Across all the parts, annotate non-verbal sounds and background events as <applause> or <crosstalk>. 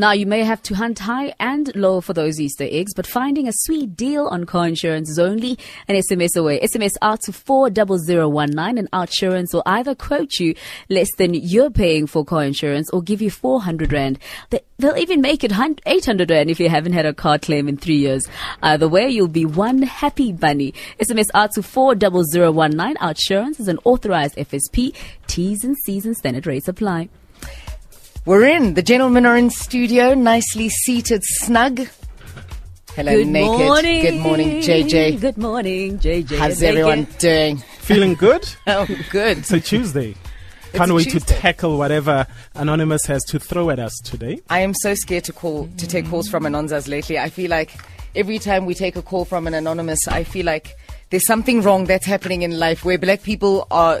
Now, you may have to hunt high and low for those Easter eggs, but finding a sweet deal on car insurance is only an SMS away. SMS out to 40019 and Outsurance will either quote you less than you're paying for car insurance or give you 400 Rand. They, they'll even make it 800 Rand if you haven't had a car claim in three years. Either way, you'll be one happy bunny. SMS out to 40019. Outsurance is an authorized FSP. T's and C's and standard rates apply. We're in. The gentlemen are in studio, nicely seated, snug. Hello, Good naked. morning. Good morning, JJ. Good morning, JJ. How's everyone Naked. doing? Feeling good? <laughs> Oh, good. It's a Tuesday. Can't a wait Tuesday. to tackle whatever Anonymous has to throw at us today. I am so scared to call to take calls from anonymous lately. I feel like every time we take a call from an anonymous, I feel like there's something wrong that's happening in life where black people are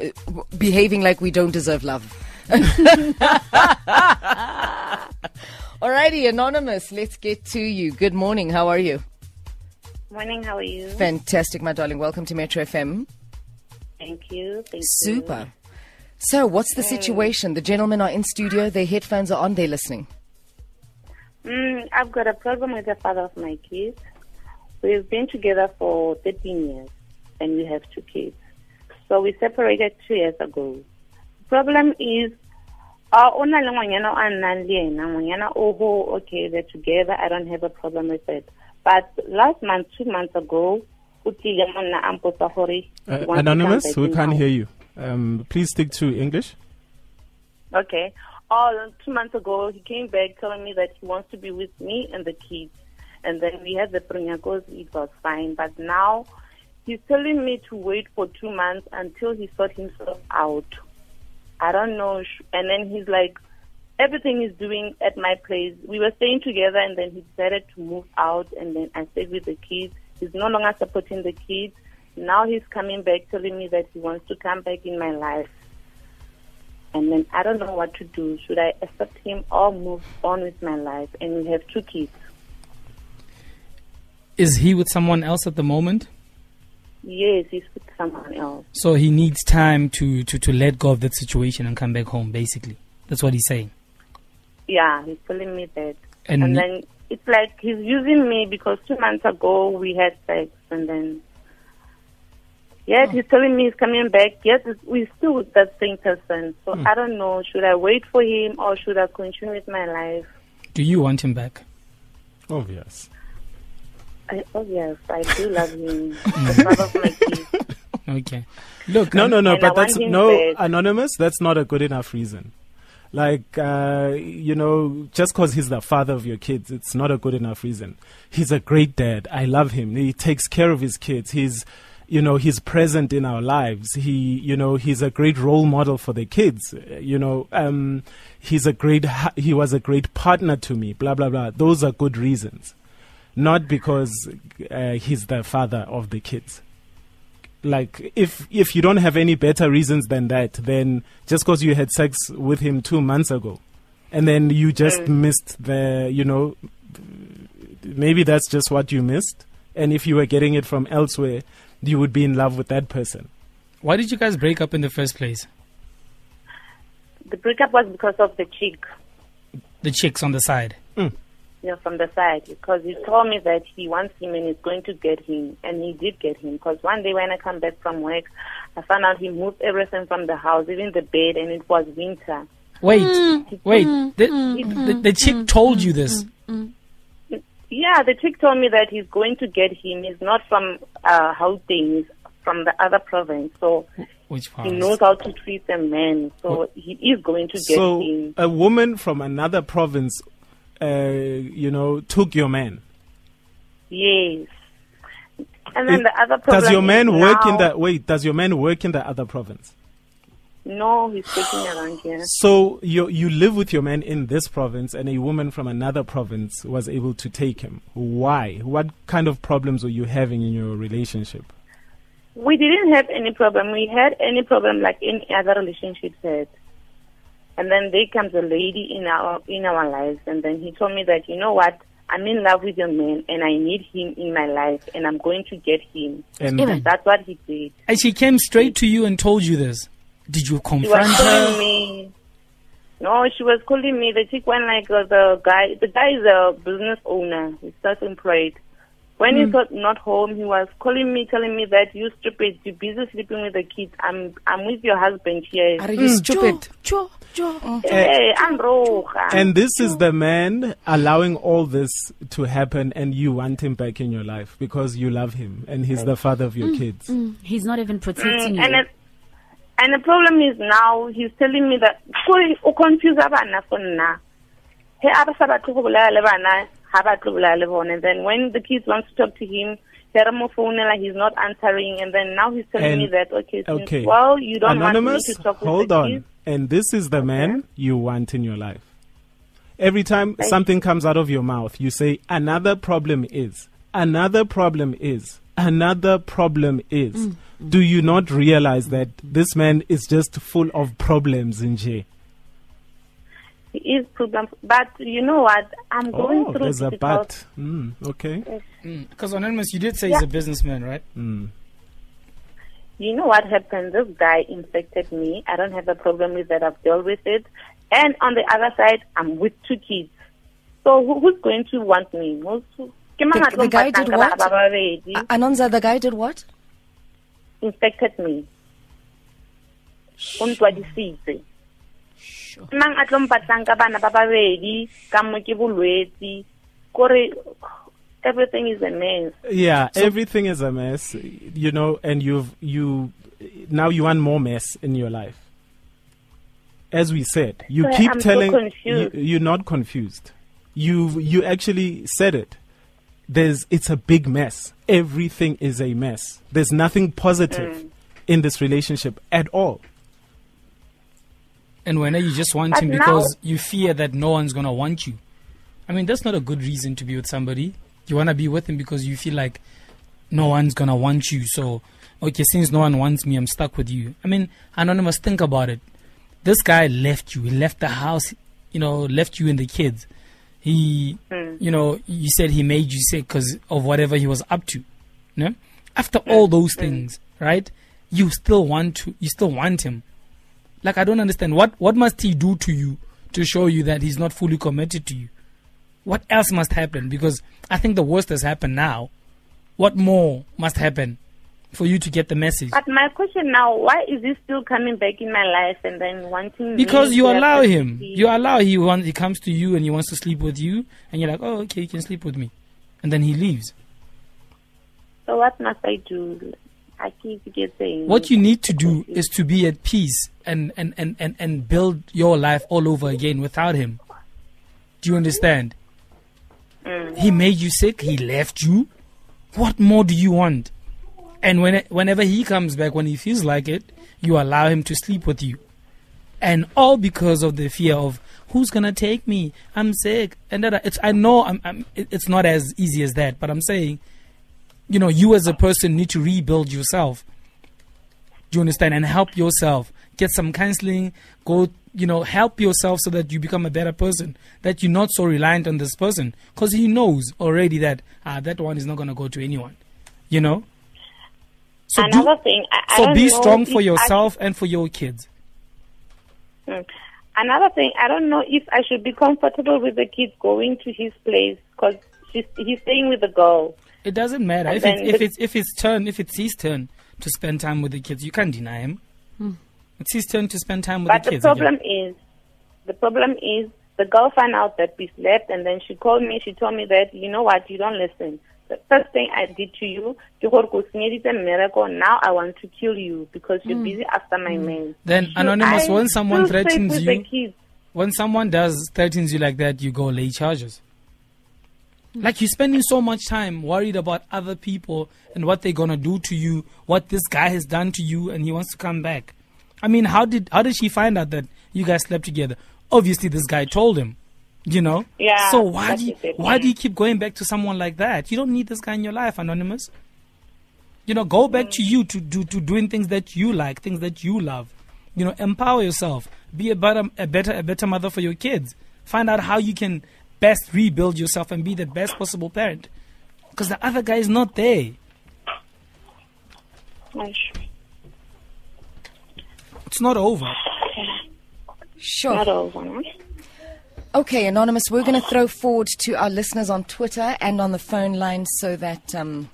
behaving like we don't deserve love. <laughs> Alrighty, anonymous, let's get to you. Good morning. How are you? Morning, how are you? Fantastic, my darling. Welcome to Metro FM. Thank you. Thank Super. So, what's the situation? The gentlemen are in studio. Their headphones are on. They're listening. Mm, I've got a problem with the father of my kids. We've been together for 13 years and we have two kids. So we separated two years ago. Problem is, uh, o na le ngwanyana a nnang le ena, ngwanyana o ho, okay, they're together. I don't have a problem with it. But last month, two months ago, o tlile monna a mpotsa gore Uh, wants to come Anonymous, we can't hear you. Um, please stick to English. Okay. Oh, two months ago, he came back telling me that he wants to be with me and the kids. And then we had the Prinyakos, it was fine. But now he's telling me to wait for two months until he sort himself out. I don't know. And then he's like, everything he's doing at my place. We were staying together and then he decided to move out and then I stayed with the kids. He's no longer supporting the kids. Now he's coming back telling me that he wants to come back in my life. And then I don't know what to do. Should I accept him or move on with my life? And we have two kids. Is he with someone else at the moment? Yes, he's with someone else. So he needs time to, to, to let go of that situation and come back home, basically. That's what he's saying. Yeah, he's telling me that. And- And, then it's like he's using me because two months ago we had sex and then Yes, oh. he's telling me he's coming back. Yes, we're still with that same person. So hmm. I don't know. Should I wait for him or should I continue with my life? Do you want him back? Obvious. I, oh yes, I do love him. <laughs> the father of my kids. Okay. Look, No, no, no, And I but that's no back. anonymous. That's not a good enough reason. Like, uh, you know, just because he's the father of your kids, it's not a good enough reason. He's a great dad. I love him. He takes care of his kids. He's, you know, he's present in our lives. He, you know, he's a great role model for the kids. Uh, You know, um, he's a great, he was a great partner to me. Blah blah blah. Those are good reasons, not because uh, he's the father of the kids like if if you don't have any better reasons than that then just because you had sex with him two months ago and then you just missed the you know maybe that's just what you missed and if you were getting it from elsewhere you would be in love with that person why did you guys break up in the first place? The breakup was because of the chick. The chicks on the side. You know, from the side because he told me that he wants him and he's going to get him, and he did get him. Because one day when I come back from work, I found out he moved everything from the house, even the bed, and it was winter. Wait, mm, wait. Mm, the, mm, the, the chick told you this. Yeah, the chick told me that he's going to get him. He's not from uh, Gauteng, he's from the other province, so Which part? he knows how to treat a man. So he is going to get so him. a woman from another province uh, you know took your man Yes. And then the other problem does your man work in that wait does your man work in the other province No, he's taking around here. So you you live with your man in this province, and a woman from another province was able to take him. Why? What kind of problems were you having in your relationship? We didn't have any problem. We had any problem like any other relationships had. And then there comes a lady in our in our lives, and then he told me that you know what, I'm in love with your man, and I need him in my life, and I'm going to get him. And Even- That's what he did. And she came straight to you and told you this. Did you He confront was telling her? me, No, she was calling me. The chick went like uh, the guy. The guy is a business owner. He's self-employed. When Hmm. he's not, not home, he was calling me, telling me that you stupid, you busy sleeping with the kids. I'm I'm with your husband here. Are you mm. stupid? Cho, cho. Hey, eh, eh, I'm roja. And this is the man allowing all this to happen, and you want him back in your life because you love him, and he's the father of your mm, kids. Mm. He's not even protecting Mm, and you. it, and the problem is now he's telling me that "Kore, o confuse abana for nna he a ba sa batle go bolela le bana ha ba tlo bolela le bone and then when the kids want to talk to him he re mo founela he's not answering and then now he's telling me that okay since, Okay. well you don't Anonymous, want me to talk with hold the on. kids And this is the man you want in your life. Every time Thank something comes out of your mouth, you say, Another problem is, another problem is, another problem is. Mm. Do you not realize that this man is just full of problems in jail? He is problem but you know what I'm going Oh, through there's a difficult but. Mm, okay. Because anonymous, you did say he's a businessman, right? Mm. You know what happened? This guy infected me. I don't have a problem with that. I've dealt with it. And on the other side, I'm with two kids. So who, who's going to want me? Who's, who- Ke mang The- tlo the guy did what? ba- ba babedi? A- Anonza, the guy did what? infected me. O ntwadisitse. Ke mang a tlo mpatlang ka bana ba babedi ka mo ke bolwetsi kore everything is a mess. Yeah, everything is a mess, you know, and you've you now you want more mess in your life. As we said, you Sir, keep I'm telling confused. You, you're not confused. You you actually said it. There's it's a big mess. Everything is a mess. There's nothing positive Mm. in this relationship at all. And when you just want But him now- because you fear that no one's gonna want you. I mean, that's not a good reason to be with somebody. You wanna be with him because you feel like no one's gonna want you. So, okay, since no one wants me, I'm stuck with you. I mean, anonymous, think about it. This guy left you. He left the house. You know, left you and the kids. He, hmm. you know, you said he made you sick because of whatever he was up to. No? After hmm. all those hmm. things, right? You still want to. You still want him. Like I don't understand what what must he do to you to show you that he's not fully committed to you? What else must happen? Because I think the worst has happened now. What more must happen for you to get the message? But my question now, why is he still coming back in my life and then wanting Because you allow him. You allow he wants he comes to you and he wants to sleep with you and you're like, Oh, okay, you can sleep with me. And then he leaves. So what must I do? I keep getting What you need to do is to be at peace and, and, and, and, and build your life all over again without him. Do you understand? Mm-hmm. He made you sick, he left you. What more do you want? And when whenever he comes back, when he feels like it, you allow him to sleep with you. And all because of the fear of who's gonna take me? I'm sick. And that it's I know I'm, I'm it's not as easy as that, but I'm saying, you know, you as a person need to rebuild yourself. Do you understand? And help yourself. Get some counseling. Go, you know, help yourself so that you become a better person. That you're not so reliant on this person. Because he knows already that ah, that one is not going to go to anyone. You know? So, do- Another thing, I, I so don't be strong for I- yourself and for your kids. Mm. Another thing, I don't know if I should be comfortable with the kids going to his place because he's staying with the girl. It doesn't matter. If, then it's, if, it's, if it's turn, if it's his turn to spend time with the kids, you can't deny him. Hmm. It's his turn to spend time with But the the kids. the problem is, the problem is, the girl found out that we slept, and then she called me. She told me that you know what, you don't listen. The first thing I did to you, ke gore ko senyeditse mmereko, now I want to kill you because you're hmm. busy after my hmm. man. Then, Should Anonymous, I when someone threatens you- the kids? when someone does threatens you like that, you go lay charges. Mm-hmm. Like you're spending so much time worried about other people and what they're gonna do to you, what this guy has done to you, and he wants to come back. I mean, how did how did she find out that you guys slept together? Obviously, this guy told him. You know. Yeah, So why do you, why do you keep going back to someone like that? You don't need this guy in your life, anonymous. You know, go back to mm. you to do to doing things that you like, things that you love. You know, empower yourself. Be a better, a better, a better mother for your kids. Find out how you can best rebuild yourself and be the best possible parent. Because the other guy is not there. Gosh. It's not over. Sure. Not over. Okay, Anonymous, we're going to throw forward to our listeners on Twitter and on the phone line so that um,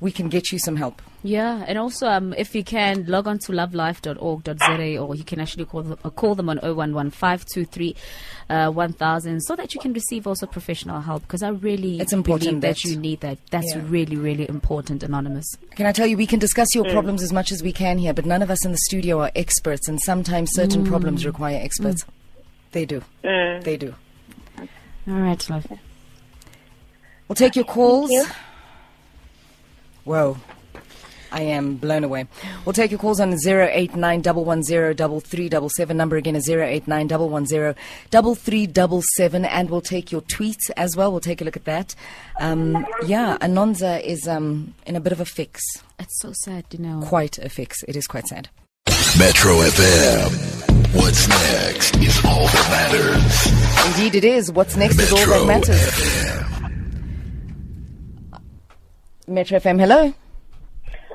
we can get you some help. Yeah, and also um, if you can log on to lovelife.org.za or you can actually call them, uh, call them on 011523 uh, 1000 so that you can receive also professional help because I really It's important believe that that- you need that. That's Yeah. really, really important, Anonymous. Can I tell you, we can discuss your problems as much as we can here, but none of us in the studio are experts, and sometimes certain problems require experts. They do. Mm. They do. All right, love. We'll take your calls. you. Whoa. I am blown away. We'll take your calls on 089 110 Number again is 089 110 And we'll take your tweets as well. We'll take a look at that. Um, yeah, Anonza is um, in a bit of a fix. It's so sad, you know. Quite a fix. It is quite sad. Metro FM. What's next is all that matters. Indeed, it is. What's next is all that Metro matters. Metro FM, hello.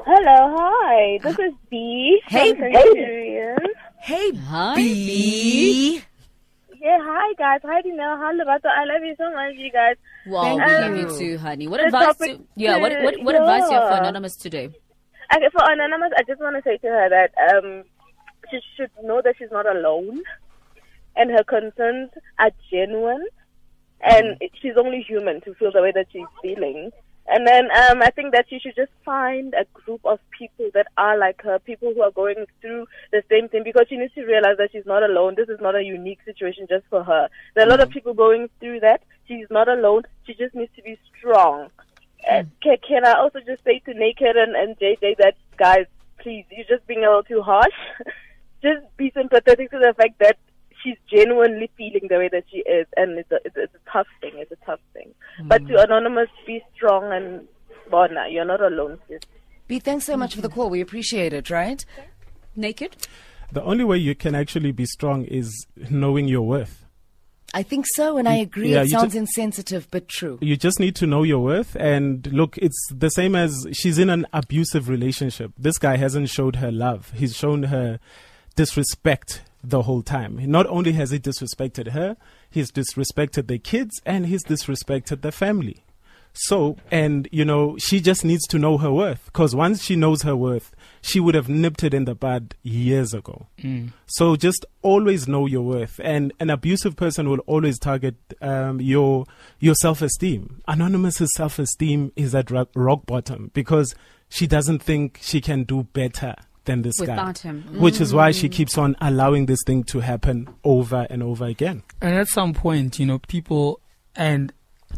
Hello, hi. This is B. Hey, from B. Centurion. Hey, Hi, B. Yeah, hi guys. Hi Dino. Hi Lovato. I love you so much, you guys. Wow, we Thank love you you. too, honey. What The advice? topic Do, yeah, what what, what is- advice do you have for. Anonymous today? Okay, for Anonymous, I just want to say to her that um, she should know that she's not alone, and her concerns are genuine, and she's only human to feel the way that she's feeling. And then um, I think that she should just find a group of people that are like her, people who are going through the same thing, because she needs to realize that she's not alone. This is not a unique situation just for her. There are a lot of people going through that. She's not alone. She just needs to be strong. Uh, can, can I also just say to Naked and, and JJ that, guys, please, you're just being a little too harsh. <laughs> just be sympathetic to the fact that she's genuinely feeling the way that she is, and it's a, it's, it's a tough thing. It's a tough thing. But hmm. to Anonymous, be strong and, Bona, you're not alone, sis. B, thanks so much for the call. We appreciate it, right? Naked. The only way you can actually be strong is knowing your worth. I think so, and I agree. yeah, it you ju- sounds insensitive, but true. You just need to know your worth. And look, it's the same as she's in an abusive relationship. This guy hasn't showed her love. He's shown her disrespect the whole time. Not only has he disrespected her, he's disrespected the kids and he's disrespected the family. So, and you know, she just needs to know her worth because once she knows her worth, she would have nipped it in the bud years ago. So just always know your worth, and an abusive person will always target um, your your self esteem. Anonymous's self esteem is at rock bottom because she doesn't think she can do better than this guy, Without him. which is why she mm. keeps on allowing this thing to happen over and over again. And at some point, you know, people, and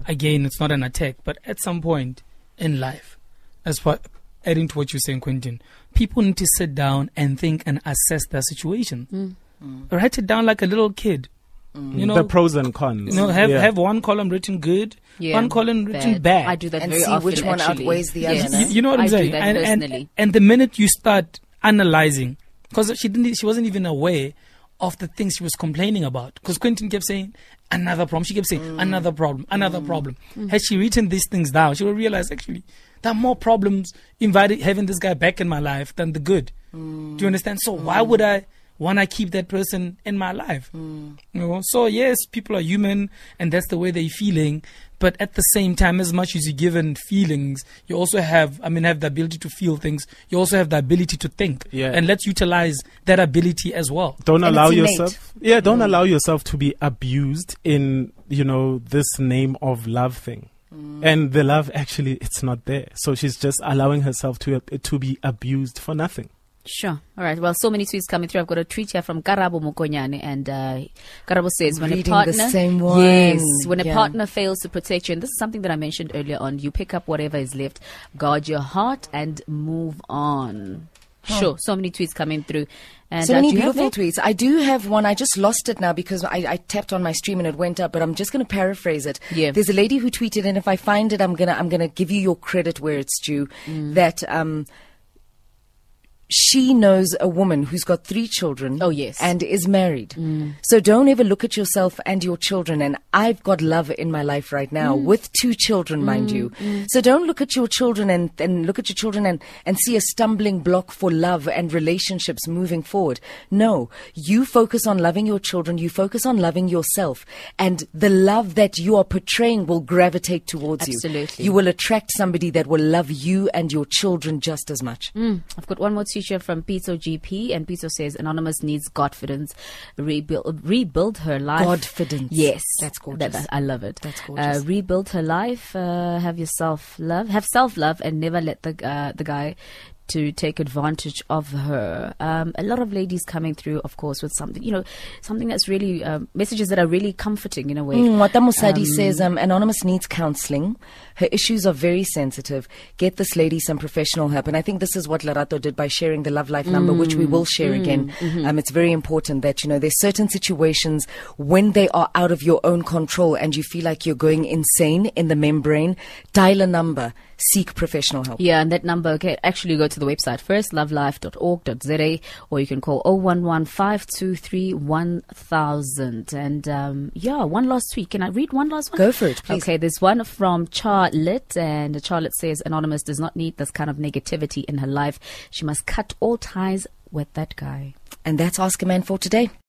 again, it's not an attack, but at some point in life, as far adding to what you're saying, Quentin, people need to sit down and think and assess their situation. Mm. Mm. Write it down like a little kid. You know, the pros and cons. you know, have Yeah. have one column written good, Yeah, one column written bad. I do that And very see often. which one actually. outweighs the Yes. other, You, you know what I'm I saying? do that and, and, and the minute you start analyzing, because she didn't, she wasn't even aware of the things she was complaining about. Because Quentin kept saying another problem. She kept saying Mm. another problem, another mm. problem. Had she written these things down, she would realize actually there are more problems invited having this guy back in my life than the good. Do you mm. understand? So why mm. would I? Want to keep that person in my life. Mm. You know, so yes, people are human, and that's the way they're feeling. But at the same time, as much as you're given feelings, you also have, I mean, have the ability to feel things. You also have the ability to think, Yeah. and let's utilize that ability as well. don't And allow yourself yeah don't mm. allow yourself to be abused in you know this name of love thing mm. and the love actually it's not there so she's just allowing herself to to be abused for nothing Sure. All right. Well, so many tweets coming through. I've got a tweet here from Karabo Mukonyane, and uh, Karabo says, "When Reading a the partner, yes, when a Yeah. partner fails to protect you, and this is something that I mentioned earlier on, you pick up whatever is left, guard your heart, and move on." Sure. So many tweets coming through, and so uh, many do you have beautiful tweets. I do have one. I just lost it now because I, I tapped on my stream and it went up. But I'm just going to paraphrase it. Yeah. There's a lady who tweeted, and if I find it, I'm gonna I'm gonna give you your credit where it's due. Mm. That um, she knows a woman who's got three children. Oh, yes. And is married. Mm. So don't ever look at yourself and your children. And I've got love in my life right now mm. with two children, mind mm. you. So don't look at your children and, and look at your children and, and see a stumbling block for love and relationships moving forward. No, you focus on loving your children. You focus on loving yourself and the love that you are portraying will gravitate towards you. Absolutely. You will attract somebody that will love you and your children just as much. Mm, I've got one more t-shirt from Pizzo GP, and Pizzo says Anonymous needs Godfidence, rebuild rebuild her life. Godfidence. yes, That's gorgeous. That- I love it. That's gorgeous. Uh, rebuild her life. Uh, have yourself love. Have self love, and never let the uh, the guy to take advantage of her. Um, a lot of ladies coming through, of course, with something you know, something that's really um, messages that are really comforting in a way. Mm, Wata Musadi says um, Anonymous needs counseling. Her issues are very sensitive. Get this lady some professional help. And I think this is what Lerato did by sharing the Love Life number, which we will share again. Um, it's very important that, you know, there's certain situations when they are out of your own control and you feel like you're going insane in the membrane, dial a number, seek professional help. Yeah, and that number, okay, actually go to the website first, lovelife.org.za, or you can call 011 523 1000. And um, yeah, one last tweet. Can I read one last one? Go for it, please. Okay, there's one from Charlotte, and Charlotte says Anonymous does not need this kind of negativity in her life. She must cut all ties with that guy. And that's Ask a Man for today.